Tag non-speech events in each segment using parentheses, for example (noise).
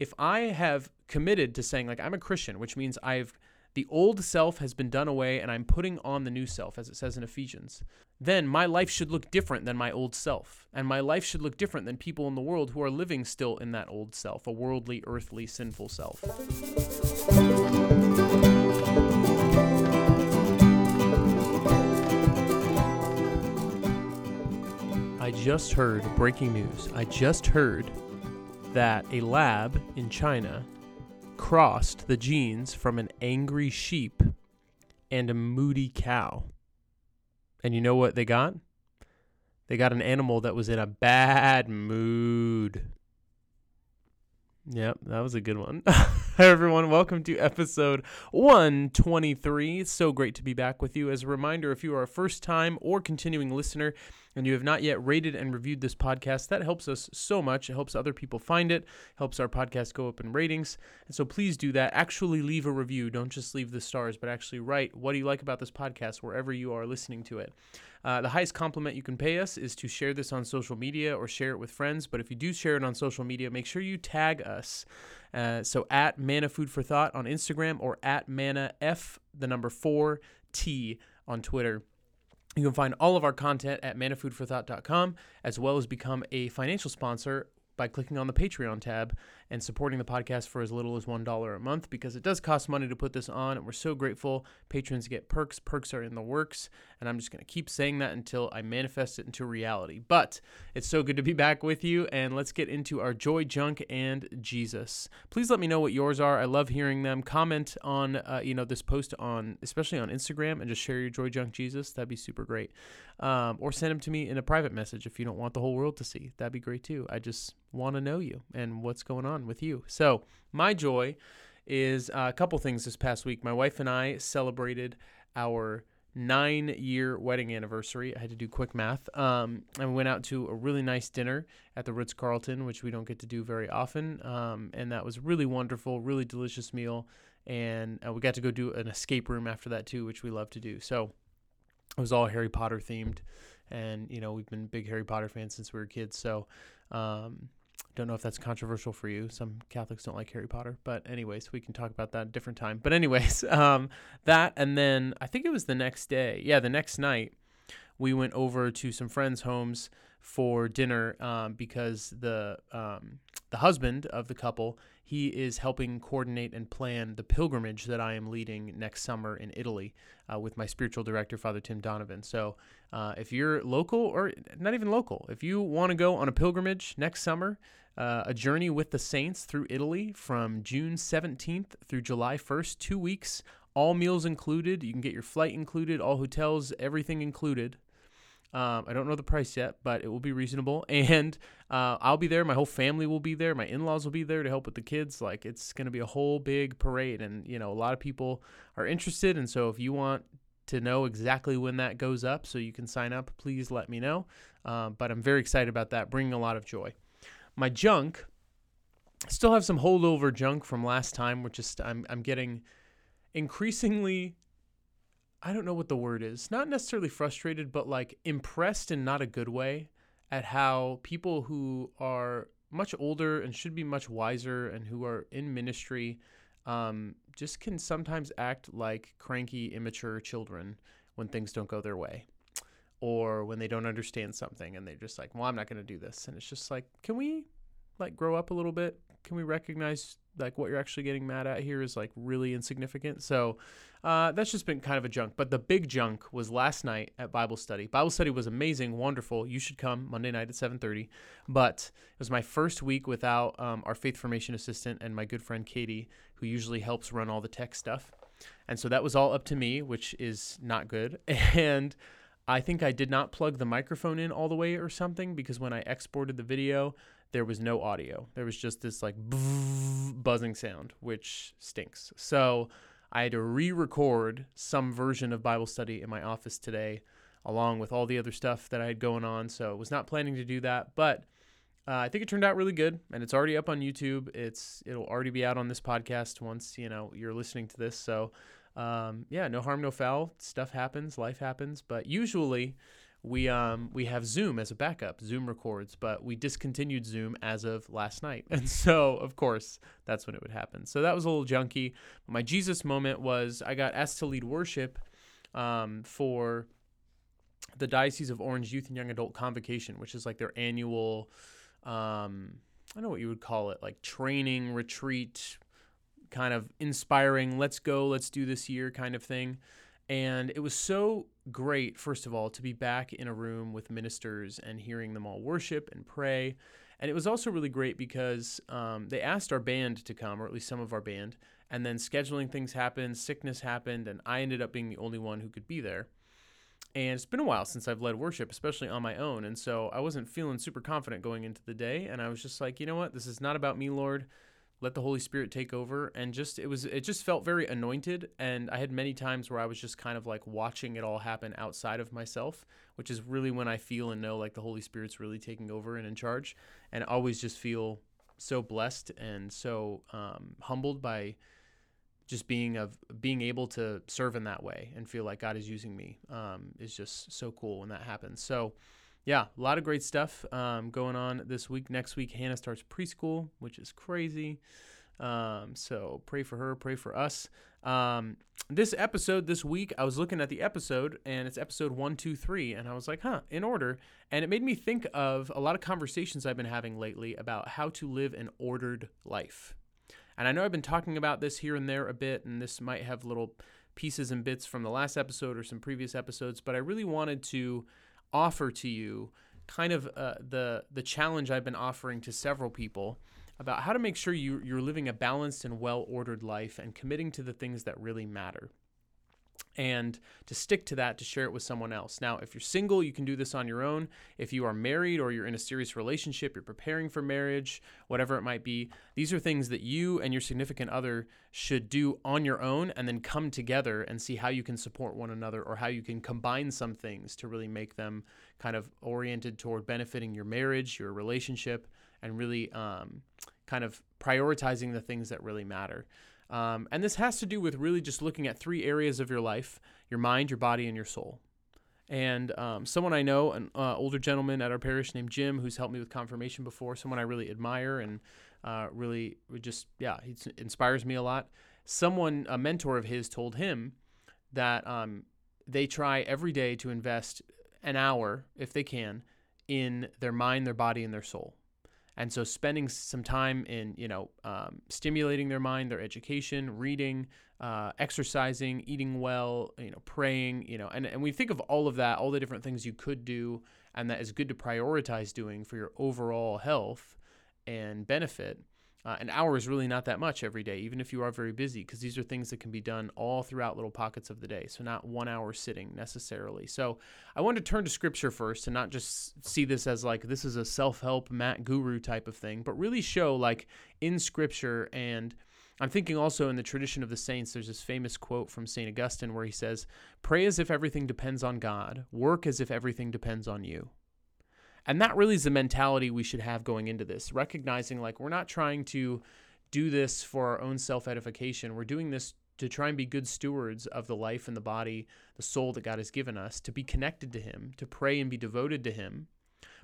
if I have committed to saying like I'm a Christian, which means I've the old self has been done away and I'm putting on the new self, as it says in Ephesians, then my life should look different than my old self. And my life should look different than people in the world who are living still in that old self, a worldly, earthly, sinful self. I just heard breaking news. I just heard that a lab in China crossed the genes from an angry sheep and a moody cow. And you know what they got? They got an animal that was in a bad mood. Yep, that was a good one. (laughs) Hi, everyone. Welcome to episode 123. So great to be back with you. As a reminder, if you are a first time or continuing listener and you have not yet rated and reviewed this podcast, that helps us so much. It helps other people find it, helps our podcast go up in ratings. And so please do that. Actually, leave a review. Don't just leave the stars, but actually write what do you like about this podcast wherever you are listening to it. Uh, the highest compliment you can pay us is to share this on social media or share it with friends. But if you do share it on social media, make sure you tag us. Uh, so at Mana Food for Thought on Instagram or at Mana F, the number four T on Twitter. You can find all of our content at manafoodforthought.com, as well as become a financial sponsor by clicking on the Patreon tab and supporting the podcast for as little as $1 a month because it does cost money to put this on. And we're so grateful. Patrons get perks, perks are in the works. And I'm just going to keep saying that until I manifest it into reality. But it's so good to be back with you. And let's get into our joy, junk, and Jesus. Please let me know what yours are. I love hearing them. Comment on, uh, you know, this post on, especially on Instagram, and just share your joy, junk, Jesus. That'd be super great. Um, or send them to me in a private message if you don't want the whole world to see. That'd be great too. I just want to know you and what's going on with you. So, my joy is uh, a couple things this past week. My wife and I celebrated our nine year wedding anniversary. I had to do quick math. Um, and we went out to a really nice dinner at the Ritz Carlton, which we don't get to do very often. Um, and that was really wonderful, really delicious meal. And uh, we got to go do an escape room after that too, which we love to do. So it was all Harry Potter themed. And, you know, we've been big Harry Potter fans since we were kids. So, um, don't know if that's controversial for you. Some Catholics don't like Harry Potter, but anyways, we can talk about that a different time. But anyways, (laughs) um, that and then I think it was the next day. Yeah, the next night we went over to some friends' homes for dinner um, because the um, the husband of the couple he is helping coordinate and plan the pilgrimage that I am leading next summer in Italy uh, with my spiritual director, Father Tim Donovan. So, uh, if you're local or not even local, if you want to go on a pilgrimage next summer, uh, a journey with the saints through Italy from June 17th through July 1st, two weeks, all meals included. You can get your flight included, all hotels, everything included. Um, I don't know the price yet, but it will be reasonable. (laughs) And uh, I'll be there. My whole family will be there. My in laws will be there to help with the kids. Like, it's going to be a whole big parade. And, you know, a lot of people are interested. And so if you want to know exactly when that goes up so you can sign up, please let me know. Um, but I'm very excited about that, bringing a lot of joy. My junk, I still have some holdover junk from last time, which is I'm, I'm getting increasingly I don't know what the word is. Not necessarily frustrated, but like impressed in not a good way at how people who are much older and should be much wiser and who are in ministry um, just can sometimes act like cranky, immature children when things don't go their way or when they don't understand something and they're just like, well, I'm not going to do this. And it's just like, can we like grow up a little bit? Can we recognize like what you're actually getting mad at here is like really insignificant. So uh, that's just been kind of a junk. But the big junk was last night at Bible study. Bible study was amazing, wonderful. You should come Monday night at 7:30. But it was my first week without um, our faith formation assistant and my good friend Katie, who usually helps run all the tech stuff. And so that was all up to me, which is not good. (laughs) And I think I did not plug the microphone in all the way or something because when I exported the video, there was no audio. There was just this like (laughs) buzzing sound, which stinks. So I had to re record some version of Bible study in my office today, along with all the other stuff that I had going on. So I was not planning to do that, but uh, I think it turned out really good, and it's already up on YouTube. It's it'll already be out on this podcast once you know you're listening to this. So um, yeah, no harm, no foul. Stuff happens, life happens, but usually we um we have Zoom as a backup. Zoom records, but we discontinued Zoom as of last night, (laughs) and so of course that's when it would happen. So that was a little junky. My Jesus moment was I got asked to lead worship um, for the Diocese of Orange Youth and Young Adult Convocation, which is like their annual. Um, I don't know what you would call it, like training retreat, kind of inspiring. Let's go, let's do this year kind of thing. And it was so great, first of all, to be back in a room with ministers and hearing them all worship and pray. And it was also really great because um, they asked our band to come, or at least some of our band, and then scheduling things happened, sickness happened, and I ended up being the only one who could be there. And it's been a while since I've led worship, especially on my own. And so I wasn't feeling super confident going into the day. And I was just like, you know what? This is not about me, Lord let the Holy Spirit take over and just it was it just felt very anointed and I had many times where I was just kind of like watching it all happen outside of myself, which is really when I feel and know like the Holy Spirit's really taking over and in charge and I always just feel so blessed and so um, humbled by just being of being able to serve in that way and feel like God is using me um, is just so cool when that happens. So yeah, a lot of great stuff um, going on this week. Next week, Hannah starts preschool, which is crazy. Um, so pray for her, pray for us. Um, this episode this week, I was looking at the episode, and it's episode one, two, three, and I was like, huh, in order. And it made me think of a lot of conversations I've been having lately about how to live an ordered life. And I know I've been talking about this here and there a bit, and this might have little pieces and bits from the last episode or some previous episodes, but I really wanted to offer to you kind of uh, the the challenge I've been offering to several people about how to make sure you, you're living a balanced and well ordered life and committing to the things that really matter and to stick to that to share it with someone else. Now, if you're single, you can do this on your own. If you are married or you're in a serious relationship, you're preparing for marriage, whatever it might be, these are things that you and your significant other should do on your own and then come together and see how you can support one another or how you can combine some things to really make them kind of oriented toward benefiting your marriage, your relationship, and really um, kind of prioritizing the things that really matter. Um, and this has to do with really just looking at three areas of your life your mind, your body, and your soul. And um, someone I know, an uh, older gentleman at our parish named Jim, who's helped me with confirmation before, someone I really admire and uh, really just, yeah, he inspires me a lot. Someone, a mentor of his, told him that um, they try every day to invest an hour, if they can, in their mind, their body, and their soul. And so spending some time in, you know, um, stimulating their mind, their education, reading, uh, exercising, eating well, you know, praying, you know, and, and we think of all of that, all the different things you could do and that is good to prioritize doing for your overall health and benefit. Uh, an hour is really not that much every day, even if you are very busy, because these are things that can be done all throughout little pockets of the day. So, not one hour sitting necessarily. So, I want to turn to scripture first and not just see this as like this is a self help Matt guru type of thing, but really show like in scripture. And I'm thinking also in the tradition of the saints, there's this famous quote from St. Augustine where he says, Pray as if everything depends on God, work as if everything depends on you. And that really is the mentality we should have going into this, recognizing like we're not trying to do this for our own self edification. We're doing this to try and be good stewards of the life and the body, the soul that God has given us, to be connected to Him, to pray and be devoted to Him,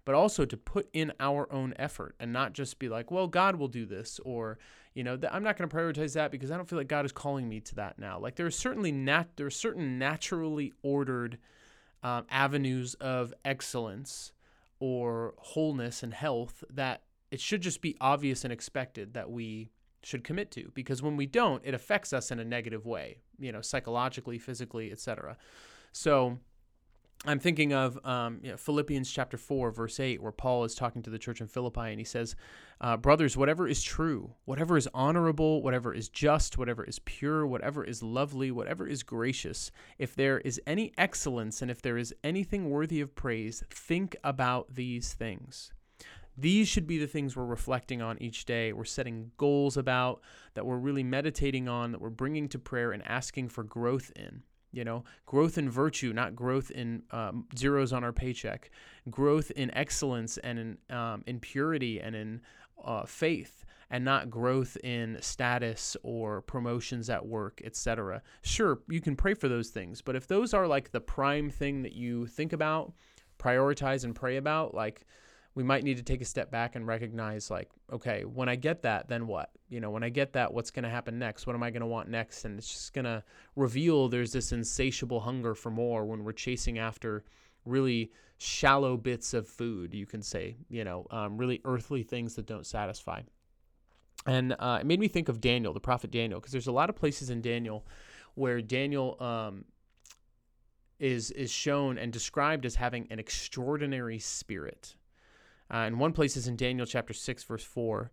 but also to put in our own effort and not just be like, well, God will do this, or, you know, I'm not going to prioritize that because I don't feel like God is calling me to that now. Like there are certainly nat- there are certain naturally ordered um, avenues of excellence or wholeness and health that it should just be obvious and expected that we should commit to because when we don't it affects us in a negative way you know psychologically physically etc so I'm thinking of um, you know, Philippians chapter 4, verse 8, where Paul is talking to the church in Philippi and he says, uh, Brothers, whatever is true, whatever is honorable, whatever is just, whatever is pure, whatever is lovely, whatever is gracious, if there is any excellence and if there is anything worthy of praise, think about these things. These should be the things we're reflecting on each day. We're setting goals about, that we're really meditating on, that we're bringing to prayer and asking for growth in you know growth in virtue not growth in um, zeros on our paycheck growth in excellence and in um, in purity and in uh, faith and not growth in status or promotions at work etc sure you can pray for those things but if those are like the prime thing that you think about prioritize and pray about, like we might need to take a step back and recognize like okay when i get that then what? You know when i get that what's going to happen next? What am i going to want next? And it's just going to reveal there's this insatiable hunger for more when we're chasing after really shallow bits of food you can say you know um, really earthly things that don't satisfy. And uh, it made me think of daniel the prophet daniel because there's a lot of places in daniel where daniel um, is is shown and described as having an extraordinary spirit uh, and one place is in Daniel chapter 6, verse 4,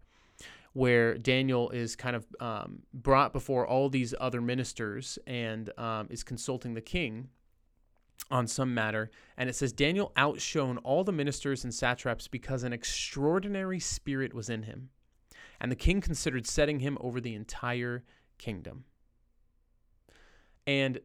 where Daniel is kind of um, brought before all these other ministers and um, is consulting the king on some matter. And it says, Daniel outshone all the ministers and satraps because an extraordinary spirit was in him. And the king considered setting him over the entire kingdom. And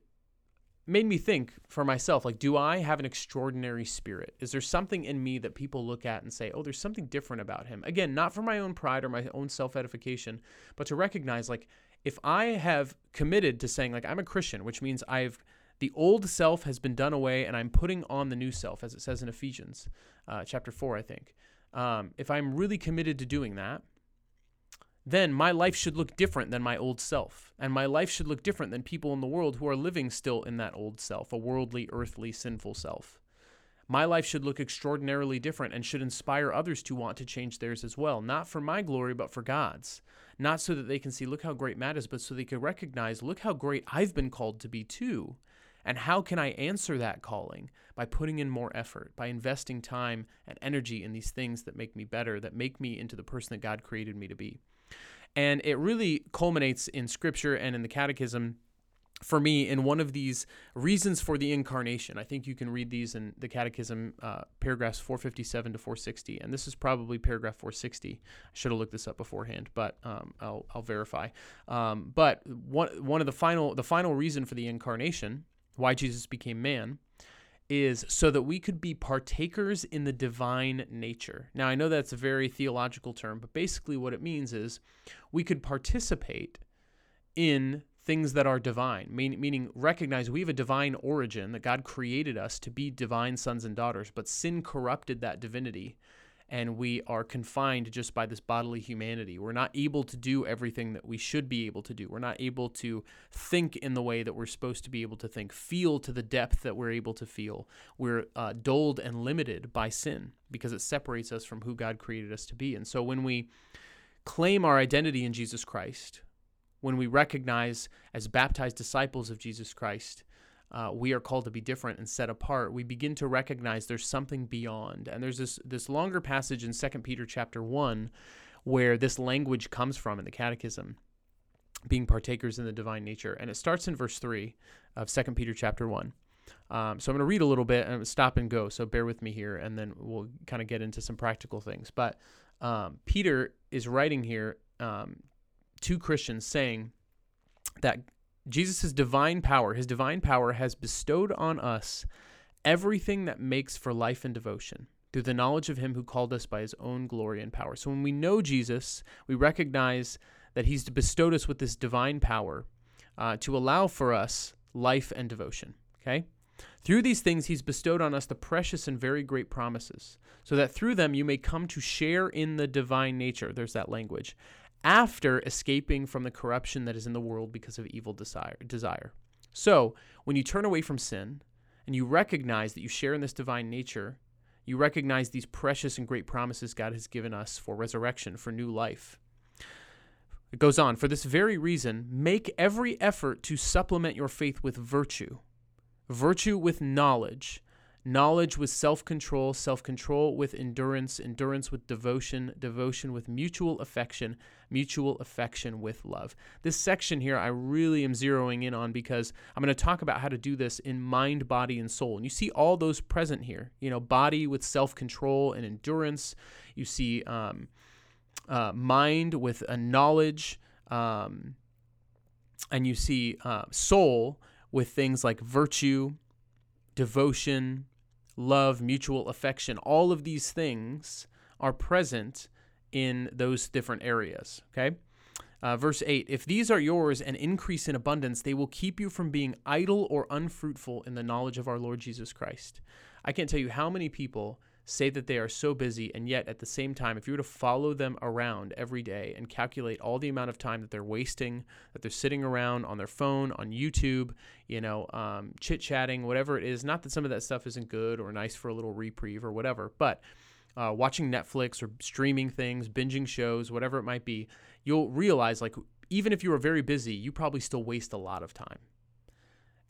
made me think for myself like do i have an extraordinary spirit? Is there something in me that people look at and say oh there's something different about him. Again not for my own pride or my own self-edification but to recognize like if i have committed to saying like i'm a christian which means i've the old self has been done away and i'm putting on the new self as it says in ephesians uh, chapter 4 i think. Um, if i'm really committed to doing that then my life should look different than my old self. And my life should look different than people in the world who are living still in that old self, a worldly, earthly, sinful self. My life should look extraordinarily different and should inspire others to want to change theirs as well, not for my glory, but for God's. Not so that they can see, look how great Matt is, but so they can recognize, look how great I've been called to be too. And how can I answer that calling? By putting in more effort, by investing time and energy in these things that make me better, that make me into the person that God created me to be. And it really culminates in scripture and in the catechism for me in one of these reasons for the incarnation. I think you can read these in the catechism, uh, paragraphs 457 to 460. And this is probably paragraph 460. I should have looked this up beforehand, but um, I'll, I'll verify. Um, but one, one of the final, the final reason for the incarnation, why Jesus became man, is so that we could be partakers in the divine nature. Now, I know that's a very theological term, but basically what it means is we could participate in things that are divine, mean, meaning recognize we have a divine origin, that God created us to be divine sons and daughters, but sin corrupted that divinity and we are confined just by this bodily humanity. We're not able to do everything that we should be able to do. We're not able to think in the way that we're supposed to be able to think, feel to the depth that we're able to feel. We're uh, dulled and limited by sin because it separates us from who God created us to be. And so when we claim our identity in Jesus Christ, when we recognize as baptized disciples of Jesus Christ uh, we are called to be different and set apart, we begin to recognize there's something beyond. And there's this this longer passage in Second Peter chapter one where this language comes from in the Catechism, being partakers in the divine nature, and it starts in verse three of Second Peter chapter one. Um, so I'm going to read a little bit and stop and go. So bear with me here, and then we'll kind of get into some practical things. But um, Peter is writing here um, to Christians saying that Jesus' divine power, his divine power has bestowed on us everything that makes for life and devotion through the knowledge of him who called us by his own glory and power. So when we know Jesus, we recognize that he's bestowed us with this divine power uh, to allow for us life and devotion. Okay? Through these things, he's bestowed on us the precious and very great promises, so that through them you may come to share in the divine nature. There's that language after escaping from the corruption that is in the world because of evil desire. desire. So, when you turn away from sin and you recognize that you share in this divine nature, you recognize these precious and great promises God has given us for resurrection, for new life. It goes on, for this very reason, make every effort to supplement your faith with virtue, virtue with knowledge, knowledge with self control, self control with endurance, endurance with devotion, devotion with mutual affection, mutual affection with love. This section here, I really am zeroing in on because I'm going to talk about how to do this in mind, body, and soul. And you see all those present here. You know, body with self control and endurance. You see um, uh, mind with a knowledge. Um, and you see uh, soul with things like virtue, devotion, love, mutual affection, all of these things are present in those different areas. Okay? Uh, verse 8 If these are yours and increase in abundance, they will keep you from being idle or unfruitful in the knowledge of our Lord Jesus Christ. I can't tell you how many people say that they are so busy and yet at the same time if you were to follow them around every day and calculate all the amount of time that they're wasting that they're sitting around on their phone on youtube you know um, chit chatting whatever it is not that some of that stuff isn't good or nice for a little reprieve or whatever but uh, watching netflix or streaming things binging shows whatever it might be you'll realize like even if you are very busy you probably still waste a lot of time.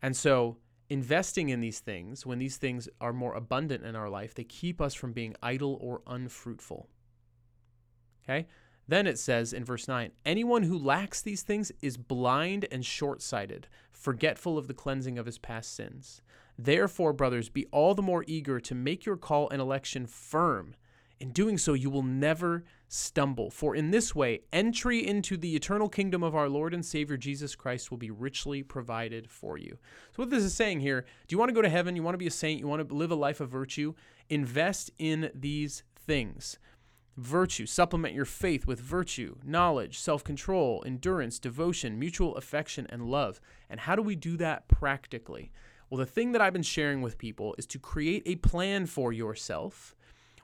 And so investing in these things, when these things are more abundant in our life, they keep us from being idle or unfruitful. Okay? Then it says in verse 9 anyone who lacks these things is blind and short sighted, forgetful of the cleansing of his past sins. Therefore, brothers, be all the more eager to make your call and election firm. In doing so, you will never stumble. For in this way, entry into the eternal kingdom of our Lord and Savior Jesus Christ will be richly provided for you. So, what this is saying here do you want to go to heaven? You want to be a saint? You want to live a life of virtue? Invest in these things. Virtue, supplement your faith with virtue, knowledge, self control, endurance, devotion, mutual affection, and love. And how do we do that practically? Well, the thing that I've been sharing with people is to create a plan for yourself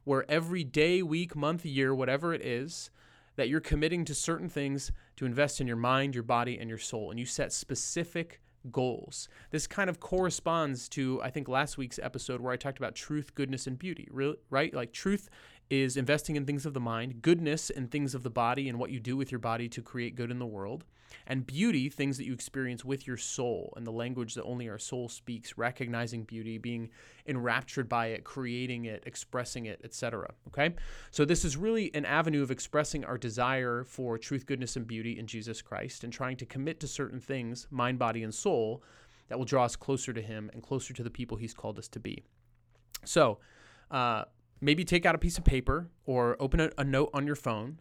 where every day, week, month, year, whatever it is, that you're committing to certain things to invest in your mind, your body, and your soul. And you set specific goals. This kind of corresponds to, I think, last week's episode where I talked about truth, goodness, and beauty, right? Like truth is investing in things of the mind, goodness in things of the body and what you do with your body to create good in the world, and beauty, things that you experience with your soul and the language that only our soul speaks, recognizing beauty, being enraptured by it, creating it, expressing it, etc. Okay? So this is really an avenue of expressing our desire for truth, goodness, and beauty in Jesus Christ and trying to commit to certain things, mind, body, and soul, that will draw us closer to him and closer to the people he's called us to be. So, uh, maybe take out a piece of paper or open a, a note on your phone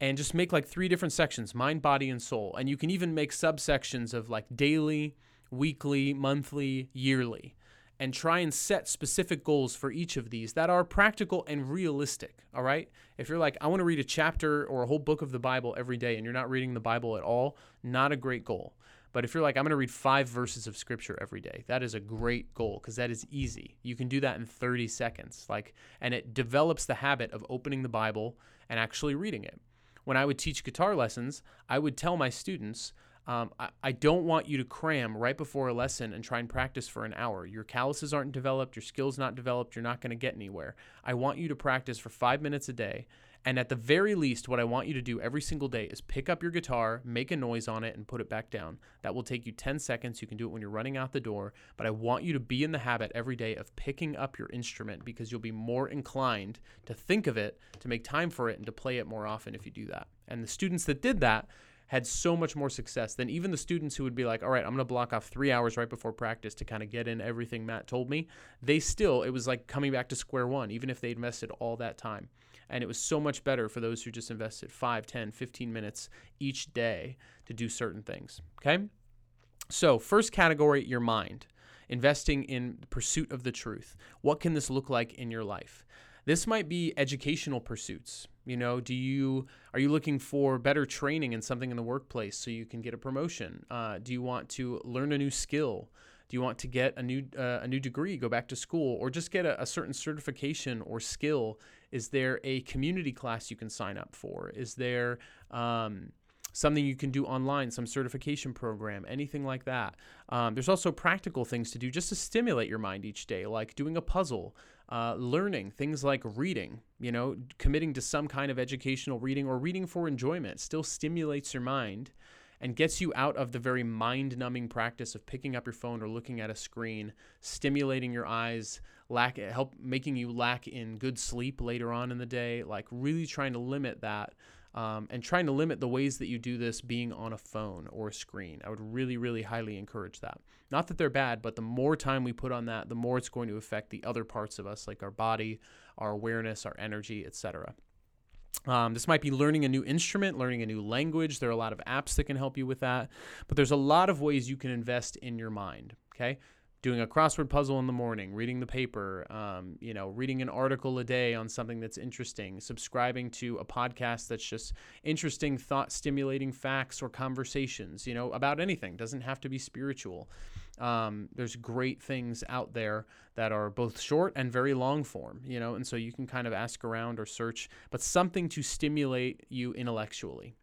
and just make like three different sections mind, body, and soul. And you can even make subsections of like daily, weekly, monthly, yearly, and try and set specific goals for each of these that are practical and realistic. All right. If you're like, I want to read a chapter or a whole book of the Bible every day and you're not reading the Bible at all, not a great goal. But if you're like, I'm going to read five verses of scripture every day, that is a great goal because that is easy. You can do that in 30 seconds. Like, and it develops the habit of opening the Bible and actually reading it. When I would teach guitar lessons, I would tell my students, um, I, I, don't want you to cram right before a lesson and try and practice for an hour. Your calluses aren't developed, your skills not developed, you're not going to get anywhere. I want you to practice for five minutes a day and at the very least, what I want you to do every single day is pick up your guitar, make a noise on it, and put it back down. That will take you 10 seconds. You can do it when you're running out the door. But I want you to be in the habit every day of picking up your instrument because you'll be more inclined to think of it, to make time for it, and to play it more often if you do that. And the students that did that, had so much more success than even the students who would be like, all right, I'm going to block off three hours right before practice to kind of get in everything Matt told me. They still, it was like coming back to square one, even if they'd invested all that time. And it was so much better for those who just invested 5, 10, 15 minutes each day to do certain things. Okay? So, first category, your mind. Investing in pursuit of the truth. What can this look like in your life? This might be educational pursuits. You know, do you are you looking for better training in something in the workplace so you can get a promotion? Uh, do you want to learn a new skill? Do you want to get a new uh, a new degree, go back to school, or just get a, a certain certification or skill is there a community class you can sign up for? Is there um, something you can do online, some certification program, anything like that? Um, there's also practical things to do just to stimulate your mind each day, like doing a puzzle, uh, learning things like reading, you know, committing to some kind of educational reading or reading for enjoyment still stimulates your mind and gets you out of the very mind numbing practice of picking up your phone or looking at a screen, stimulating your eyes, lack help making you lack in good sleep later on in the day, like really trying to limit that. Um, and trying to limit the ways that you do this being on a phone or a screen. I would really, really highly encourage that. Not that they're bad, but the more time we put on that, the more it's going to affect the other parts of us, like our body, our awareness, our energy, etc. Um, this might be learning a new instrument, learning a new language. There are a lot of apps that can help you with that. But there's a lot of ways you can invest in your mind. Okay. Doing a crossword puzzle in the morning, reading the paper, um, you know, reading an article a day on something that's interesting, subscribing to a podcast that's just interesting, thought stimulating facts or conversations, you know, about anything. Doesn't have to be spiritual. Um, there's great things out there that are both short and very long form, you know, and so you can kind of ask around or search, but something to stimulate you intellectually.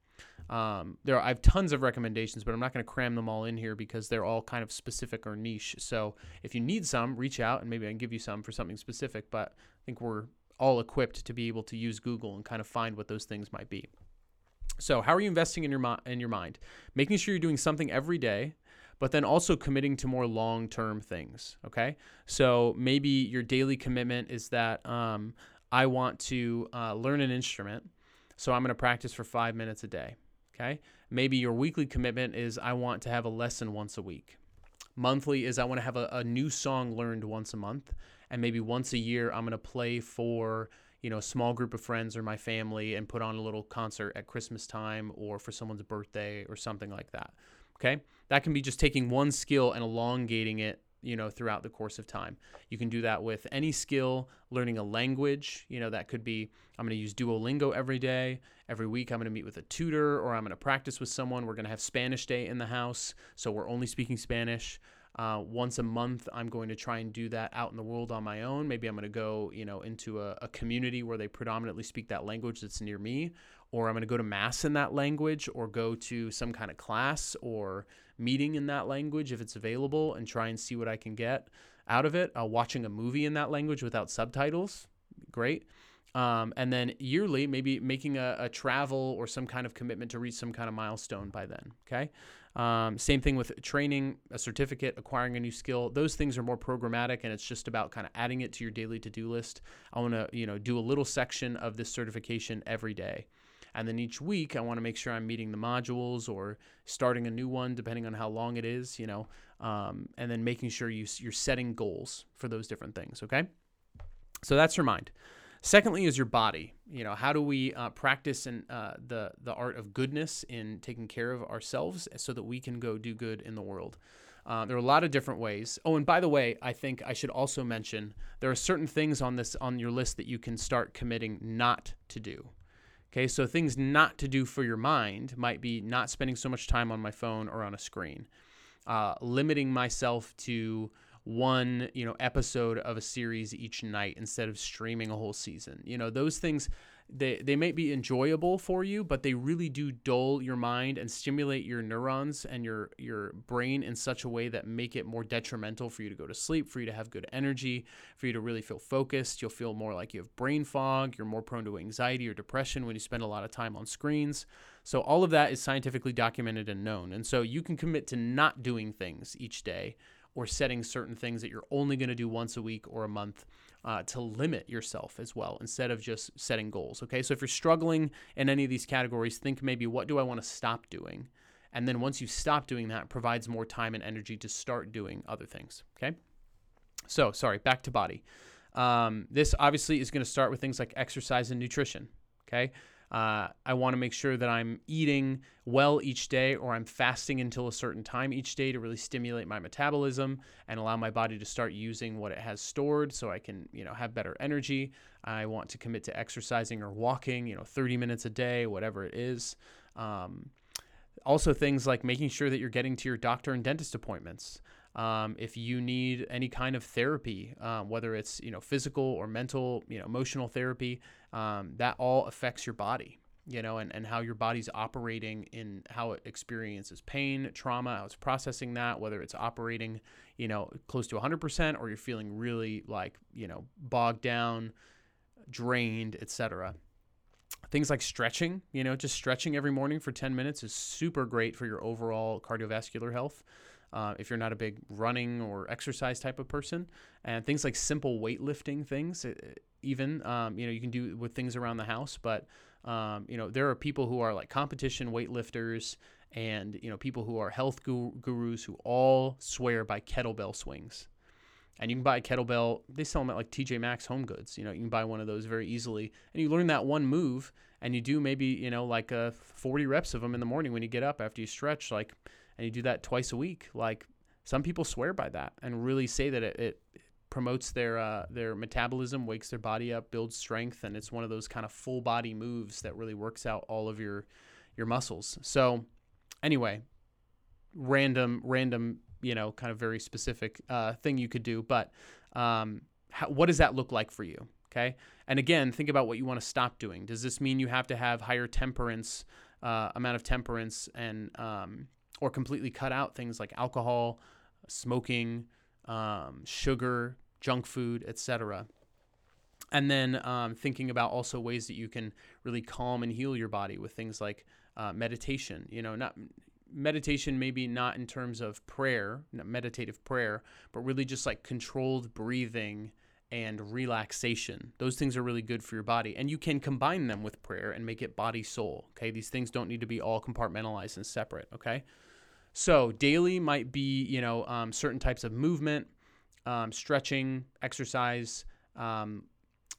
Um, there, are, I have tons of recommendations, but I'm not going to cram them all in here because they're all kind of specific or niche. So if you need some, reach out and maybe I can give you some for something specific. But I think we're all equipped to be able to use Google and kind of find what those things might be. So how are you investing in your mi- in your mind? Making sure you're doing something every day but then also committing to more long term things. Okay. So maybe your daily commitment is that um, I want to uh, learn an instrument. So I'm going to practice for five minutes a day. Okay. Maybe your weekly commitment is I want to have a lesson once a week. Monthly is I want to have a, a new song learned once a month. And maybe once a year, I'm going to play for you know, a small group of friends or my family and put on a little concert at Christmas time or for someone's birthday or something like that. Okay. That can be just taking one skill and elongating it, you know, throughout the course of time. You can do that with any skill, learning a language. You know, that could be I'm going to use Duolingo every day. Every week, I'm going to meet with a tutor or I'm going to practice with someone. We're going to have Spanish day in the house. So we're only speaking Spanish. Uh, once a month, I'm going to try and do that out in the world on my own. Maybe I'm going to go, you know, into a, a community where they predominantly speak that language that's near me, or I'm going to go to mass in that language, or go to some kind of class or meeting in that language if it's available, and try and see what I can get out of it. Uh, watching a movie in that language without subtitles, great. Um, and then yearly, maybe making a, a, travel or some kind of commitment to reach some kind of milestone by then. Okay. Um, same thing with training, a certificate, acquiring a new skill. Those things are more programmatic, and it's just about kind of adding it to your daily to-do list. I want to, you know, do a little section of this certification every day. And then each week, I want to make sure I'm meeting the modules or starting a new one, depending on how long it is, you know, um, and then making sure you, you're setting goals for those different things. Okay. So that's your mind. Secondly, is your body. You know, how do we uh, practice in uh, the the art of goodness in taking care of ourselves so that we can go do good in the world? Uh, there are a lot of different ways. Oh, and by the way, I think I should also mention there are certain things on this on your list that you can start committing not to do. Okay, so things not to do for your mind might be not spending so much time on my phone or on a screen, uh, limiting myself to one you know episode of a series each night instead of streaming a whole season. You know those things they, they may be enjoyable for you but they really do dull your mind and stimulate your neurons and your your brain in such a way that make it more detrimental for you to go to sleep for you to have good energy for you to really feel focused. You'll feel more like you have brain fog. You're more prone to anxiety or depression when you spend a lot of time on screens. So all of that is scientifically documented and known. And so you can commit to not doing things each day or setting certain things that you're only going to do once a week or a month uh, to limit yourself as well instead of just setting goals. Okay, so if you're struggling in any of these categories, think maybe what do I want to stop doing? And then once you stop doing that, provides more time and energy to start doing other things. Okay, so sorry, back to body. Um, this obviously is going to start with things like exercise and nutrition. Okay. Uh, I want to make sure that I'm eating well each day or I'm fasting until a certain time each day to really stimulate my metabolism and allow my body to start using what it has stored so I can, you know, have better energy. I want to commit to exercising or walking, you know, 30 minutes a day, whatever it is. Um, also, things like making sure that you're getting to your doctor and dentist appointments. Um, if you need any kind of therapy, um, whether it's you know physical or mental, you know emotional therapy, um, that all affects your body, you know, and, and how your body's operating in how it experiences pain, trauma, how it's processing that, whether it's operating, you know, close to 100% or you're feeling really like you know bogged down, drained, etc. Things like stretching, you know, just stretching every morning for 10 minutes is super great for your overall cardiovascular health uh, if you're not a big running or exercise type of person, and things like simple weightlifting things, even um, you know you can do with things around the house. But um, you know there are people who are like competition weightlifters and you know people who are health gurus who all swear by kettlebell swings. And you can buy a kettlebell. They sell them at like TJ Maxx Home Goods. You know, you can buy one of those very easily, and you learn that one move, and you do maybe you know like uh, 40 reps of them in the morning when you get up after you stretch. Like and you do that twice a week, like some people swear by that and really say that it, it promotes their uh, their metabolism, wakes their body up, builds strength, and it's one of those kind of full body moves that really works out all of your your muscles. So, anyway, random random you know, kind of very specific uh, thing you could do. But um, how, what does that look like for you? Okay. And again, think about what you want to stop doing. Does this mean you have to have higher temperance, uh, amount of temperance, and um, or completely cut out things like alcohol, smoking, um, sugar, junk food, etc. And then um, thinking about also ways that you can really calm and heal your body with things like uh, meditation. You know, not meditation maybe not in terms of prayer, meditative prayer, but really just like controlled breathing and relaxation. Those things are really good for your body. And you can combine them with prayer and make it body soul. Okay. These things don't need to be all compartmentalized and separate. Okay. So daily might be, you know, um, certain types of movement, um, stretching, exercise, um,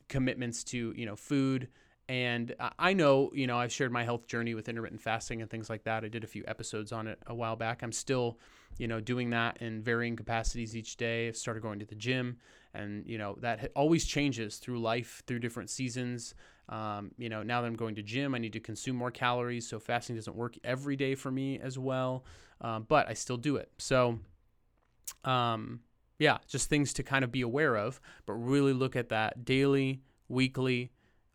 commitments to, you know, food, and I know, you know, I've shared my health journey with intermittent fasting and things like that. I did a few episodes on it a while back. I'm still, you know, doing that in varying capacities each day. I've started going to the gym, and you know that always changes through life, through different seasons. Um, you know, now that I'm going to gym, I need to consume more calories, so fasting doesn't work every day for me as well. Um, but I still do it. So, um, yeah, just things to kind of be aware of, but really look at that daily, weekly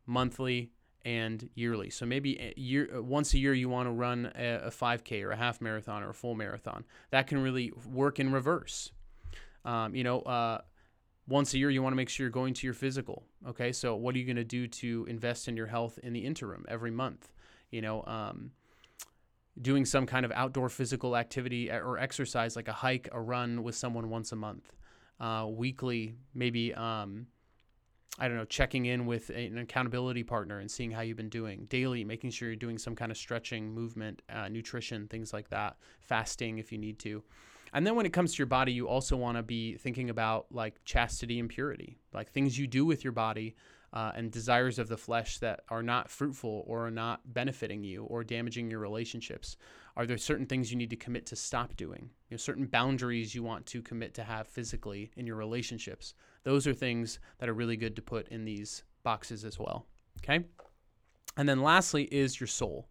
monthly, and yearly. So maybe year, uh, once a year you want to run a, a 5K or a half marathon or a full marathon. That can really work in reverse. Um, you know, uh, once a year you want to make sure you're going to your physical. Okay, so what are you going to do to invest in your health in the interim every month? You know, um, doing some kind of outdoor physical activity uh, or exercise like a hike, a run with someone once a month. Uh, weekly, maybe um, I don't know, checking in with an accountability partner and seeing how you've been doing daily, making sure you're doing some kind of stretching, movement, uh, nutrition, things like that, fasting if you need to. And then when it comes to your body, you also want to be thinking about like chastity and purity, like things you do with your body uh, and desires of the flesh that are not fruitful or are not benefiting you or damaging your relationships. Are there certain things you need to commit to stop doing? You know, certain boundaries you want to commit to have physically in your relationships. Those are things that are really good to put in these boxes as well. Okay. And then lastly is your soul.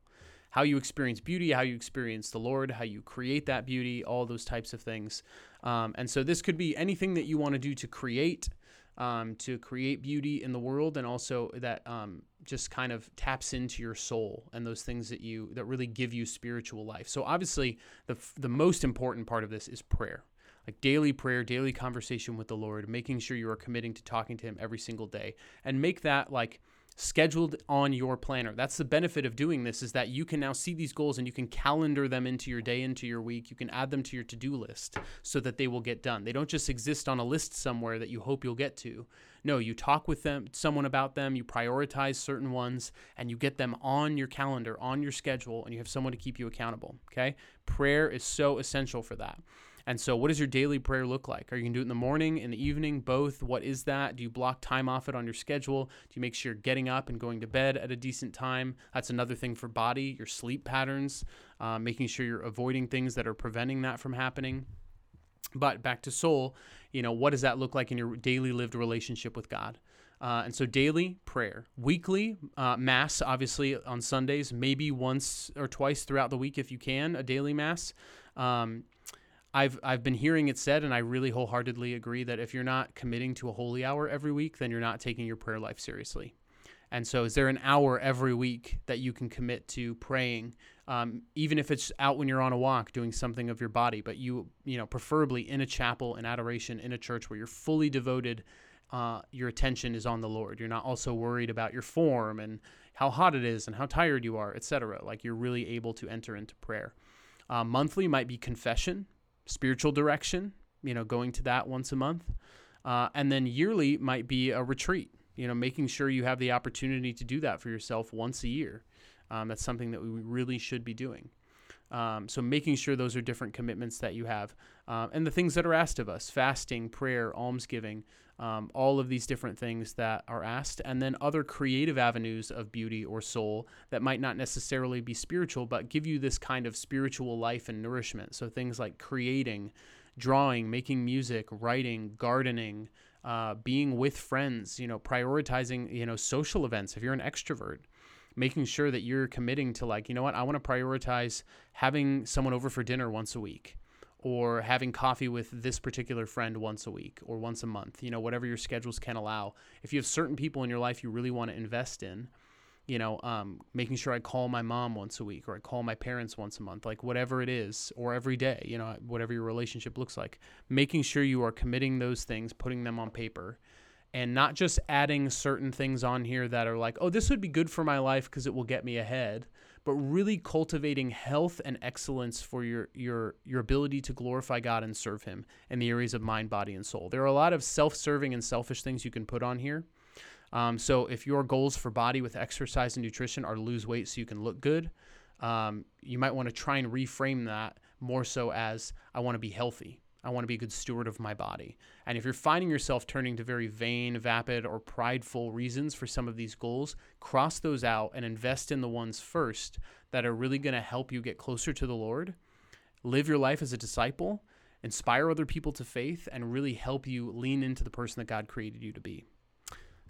How you experience beauty, how you experience the Lord, how you create that beauty, all those types of things. Um, and so this could be anything that you want to do to create, um, to create beauty in the world, and also that um, just kind of taps into your soul and those things that you that really give you spiritual life. So obviously, the the most important part of this is prayer like daily prayer, daily conversation with the Lord, making sure you are committing to talking to Him every single day, and make that like scheduled on your planner. That's the benefit of doing this is that you can now see these goals and you can calendar them into your day, into your week. You can add them to your to-do list so that they will get done. They don't just exist on a list somewhere that you hope you'll get to. No, you talk with them someone about them, you prioritize certain ones and you get them on your calendar, on your schedule and you have someone to keep you accountable, okay? Prayer is so essential for that. And so, what does your daily prayer look like? Are you going to do it in the morning, in the evening, both? What is that? Do you block time off it on your schedule? Do you make sure you're getting up and going to bed at a decent time? That's another thing for body, your sleep patterns, uh, making sure you're avoiding things that are preventing that from happening. But back to soul, you know, what does that look like in your daily lived relationship with God? Uh, and so daily prayer, weekly uh, mass, obviously on Sundays, maybe once or twice throughout the week if you can, a daily mass. Um, I've I've been hearing it said, and I really wholeheartedly agree that if you're not committing to a holy hour every week, then you're not taking your prayer life seriously. And so, is there an hour every week that you can commit to praying, um, even if it's out when you're on a walk doing something of your body, but you you know preferably in a chapel, in adoration, in a church where you're fully devoted. Uh, your attention is on the Lord. You're not also worried about your form and how hot it is and how tired you are, etc. Like you're really able to enter into prayer. Uh, monthly might be confession spiritual direction, you know, going to that once a month. Uh, and then yearly might be a retreat, you know, making sure you have the opportunity to do that for yourself once a year. Um, that's something that we really should be doing. Um, so making sure those are different commitments that you have, uh, and the things that are asked of us: fasting, prayer, almsgiving, um, all of these different things that are asked, and then other creative avenues of beauty or soul that might not necessarily be spiritual, but give you this kind of spiritual life and nourishment. So things like creating, drawing, making music, writing, gardening. Uh, being with friends, you know, prioritizing, you know, social events. If you're an extrovert, making sure that you're committing to like, you know what, I want to prioritize having someone over for dinner once a week or having coffee with this particular friend once a week or once a month, you know, whatever your schedules can allow. If you have certain people in your life you really want to invest in, you know, um, making sure I call my mom once a week or I call my parents once a month, like whatever it is, or every day, you know, whatever your relationship looks like, making sure you are committing those things, putting them on paper, and not just adding certain things on here that are like, oh, this would be good for my life because it will get me ahead, but really cultivating health and excellence for your your your ability to glorify God and serve Him in the areas of mind, body, and soul. There are a lot of self-serving and selfish things you can put on here. Um, so if your goals for body with exercise and nutrition are to lose weight so you can look good, um, you might want to try and reframe that more so as I want to be healthy. I want to be a good steward of my body. And if you're finding yourself turning to very vain, vapid, or prideful reasons for some of these goals, cross those out and invest in the ones first that are really going to help you get closer to the Lord, live your life as a disciple, inspire other people to faith, and really help you lean into the person that God created you to be.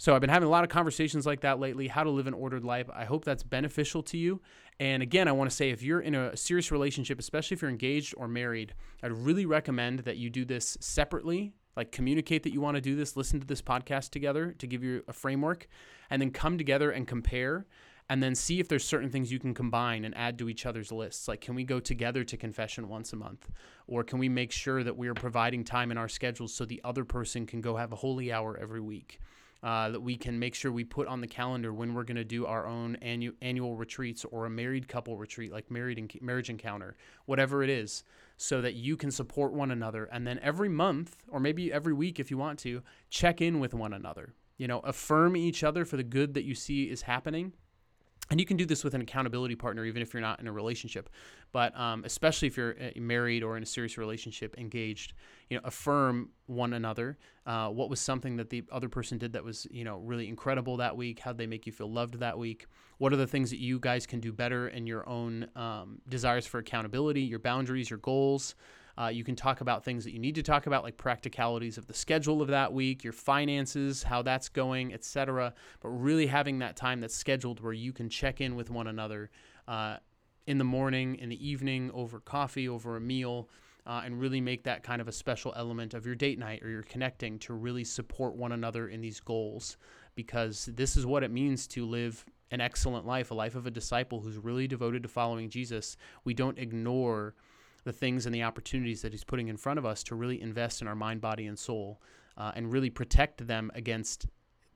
So I've been having a lot of conversations like that lately, how to live an ordered life. I hope that's beneficial to you. And again, I want to say if you're in a serious relationship, especially if you're engaged or married, I'd really recommend that you do this separately. Like communicate that you want to do this, listen to this podcast together to give you a framework, and then come together and compare and then see if there's certain things you can combine and add to each other's lists. Like, can we go together to confession once a month? Or can we make sure that we are providing time in our schedules so the other person can go have a holy hour every week? Uh, that we can make sure we put on the calendar when we're going to do our own annual annual retreats or a married couple retreat, like married en- marriage encounter, whatever it is, so that you can support one another. And then every month, or maybe every week if you want to, check in with one another. You know, affirm each other for the good that you see is happening and you can do this with an accountability partner even if you're not in a relationship. But um, especially if you're uh, married or in a serious relationship engaged you know affirm one another. Uh, what was something that the other person did that was you know really incredible that week? How'd they make you feel loved that week? What are the things that you guys can do better in your own um, desires for accountability your boundaries your goals uh, you can talk about things that you need to talk about, like practicalities of the schedule of that week, your finances, how that's going, etc. But really having that time that's scheduled where you can check in with one another uh, in the morning, in the evening, over coffee, over a meal. Uh, and really make that kind of a special element of your date night or your connecting to really support one another in these goals because this is what it means to live an excellent life, a life of a disciple who's really devoted to following Jesus. We don't ignore the things and the opportunities that He's putting in front of us to really invest in our mind, body, and soul uh, and really protect them against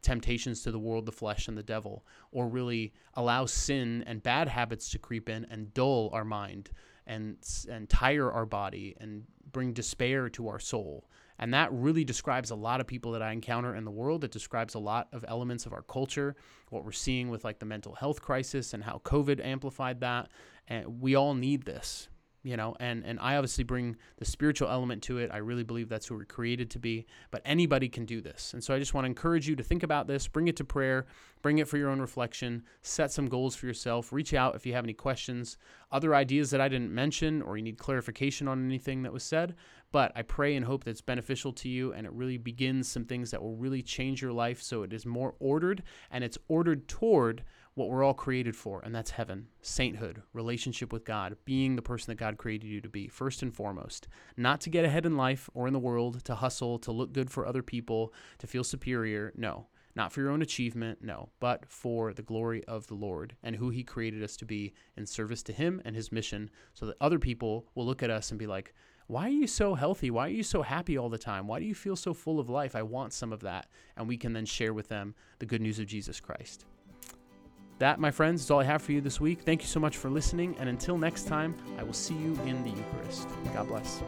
temptations to the world, the flesh, and the devil, or really allow sin and bad habits to creep in and dull our mind and, and tire our body and bring despair to our soul. And that really describes a lot of people that I encounter in the world. It describes a lot of elements of our culture, what we're seeing with like the mental health crisis and how COVID amplified that. And we all need this you know and and i obviously bring the spiritual element to it. I really believe that's who we're created to be but anybody can do this. And so i just want to encourage you to think about this bring it to prayer bring it for your own reflection set some goals for yourself reach out if you have any questions other ideas that i didn't mention or you need clarification on anything that was said but i pray and hope that it's beneficial to you and it really begins some things that will really change your life so it is more ordered and it's ordered toward what we're all created for, and that's heaven, sainthood, relationship with God, being the person that God created you to be, first and foremost. Not to get ahead in life or in the world, to hustle, to look good for other people, to feel superior. No, not for your own achievement, no, but for the glory of the Lord and who He created us to be in service to Him and His mission, so that other people will look at us and be like, why are you so healthy? Why are you so happy all the time? Why do you feel so full of life? I want some of that. And we can then share with them the good news of Jesus Christ. That, my friends, is all I have for you this week. Thank you so much for listening, and until next time, I will see you in the Eucharist. God bless.